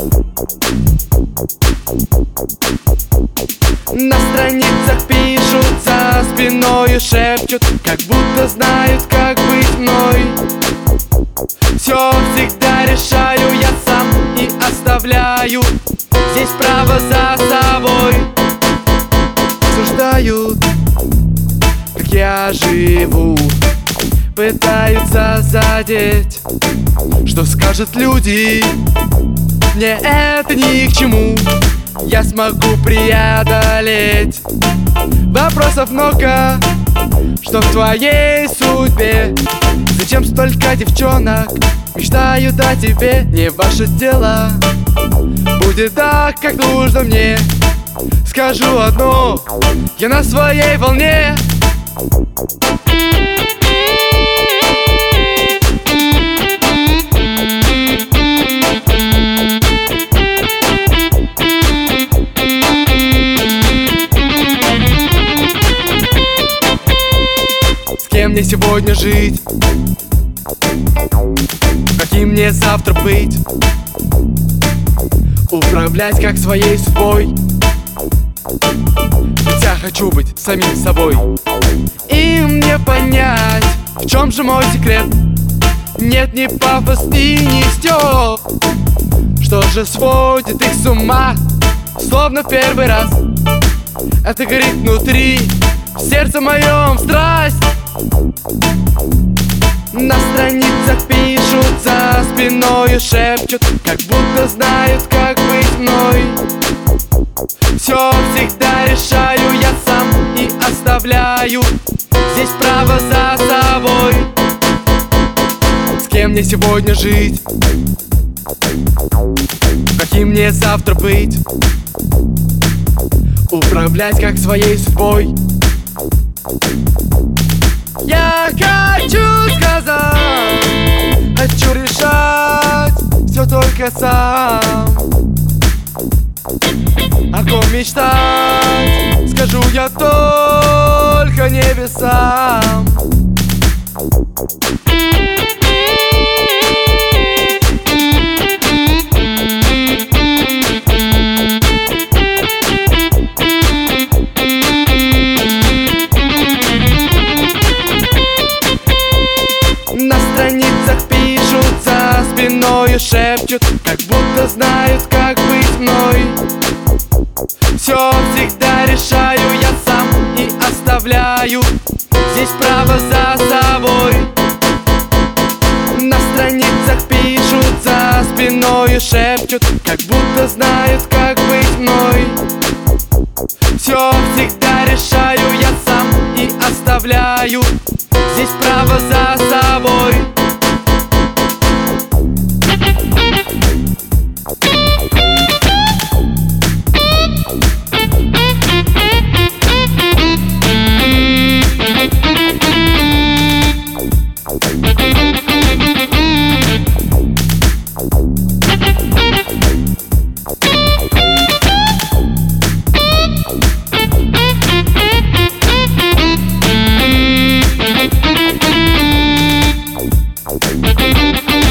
На страницах пишут за спиной и шепчут Как будто знают, как быть мной. Все всегда решаю я сам и оставляю Здесь право за собой. Осуждают, как я живу Пытаются задеть. Что скажут люди? Мне это ни к чему. Я смогу преодолеть. Вопросов много, что в твоей судьбе. Зачем столько девчонок мечтают о тебе? Не ваше дело, будет так, как нужно мне. Скажу одно, я на своей волне кем мне сегодня жить? Каким мне завтра быть? Управлять как своей судьбой. Ведь я хочу быть самим собой. И мне понять, в чем же мой секрет. Нет ни пафос и ни стёб Что же сводит их с ума? Словно первый раз. Это горит внутри. В сердце моем страсть на страницах пишут за спиной и шепчут Как будто знают, как быть мной Все всегда решаю я сам и оставляю Здесь право за собой С кем мне сегодня жить? Каким мне завтра быть? Управлять как своей судьбой я хочу сказать, хочу решать все только сам. О ком мечтать, скажу я только небесам спиной и шепчут Как будто знают, как быть мной. Все всегда решаю я сам и оставляю Здесь право за собой. На страницах пишут за спиной шепчут Как будто знают, как быть мной. Все всегда решаю я сам и оставляю Здесь право за собой Thank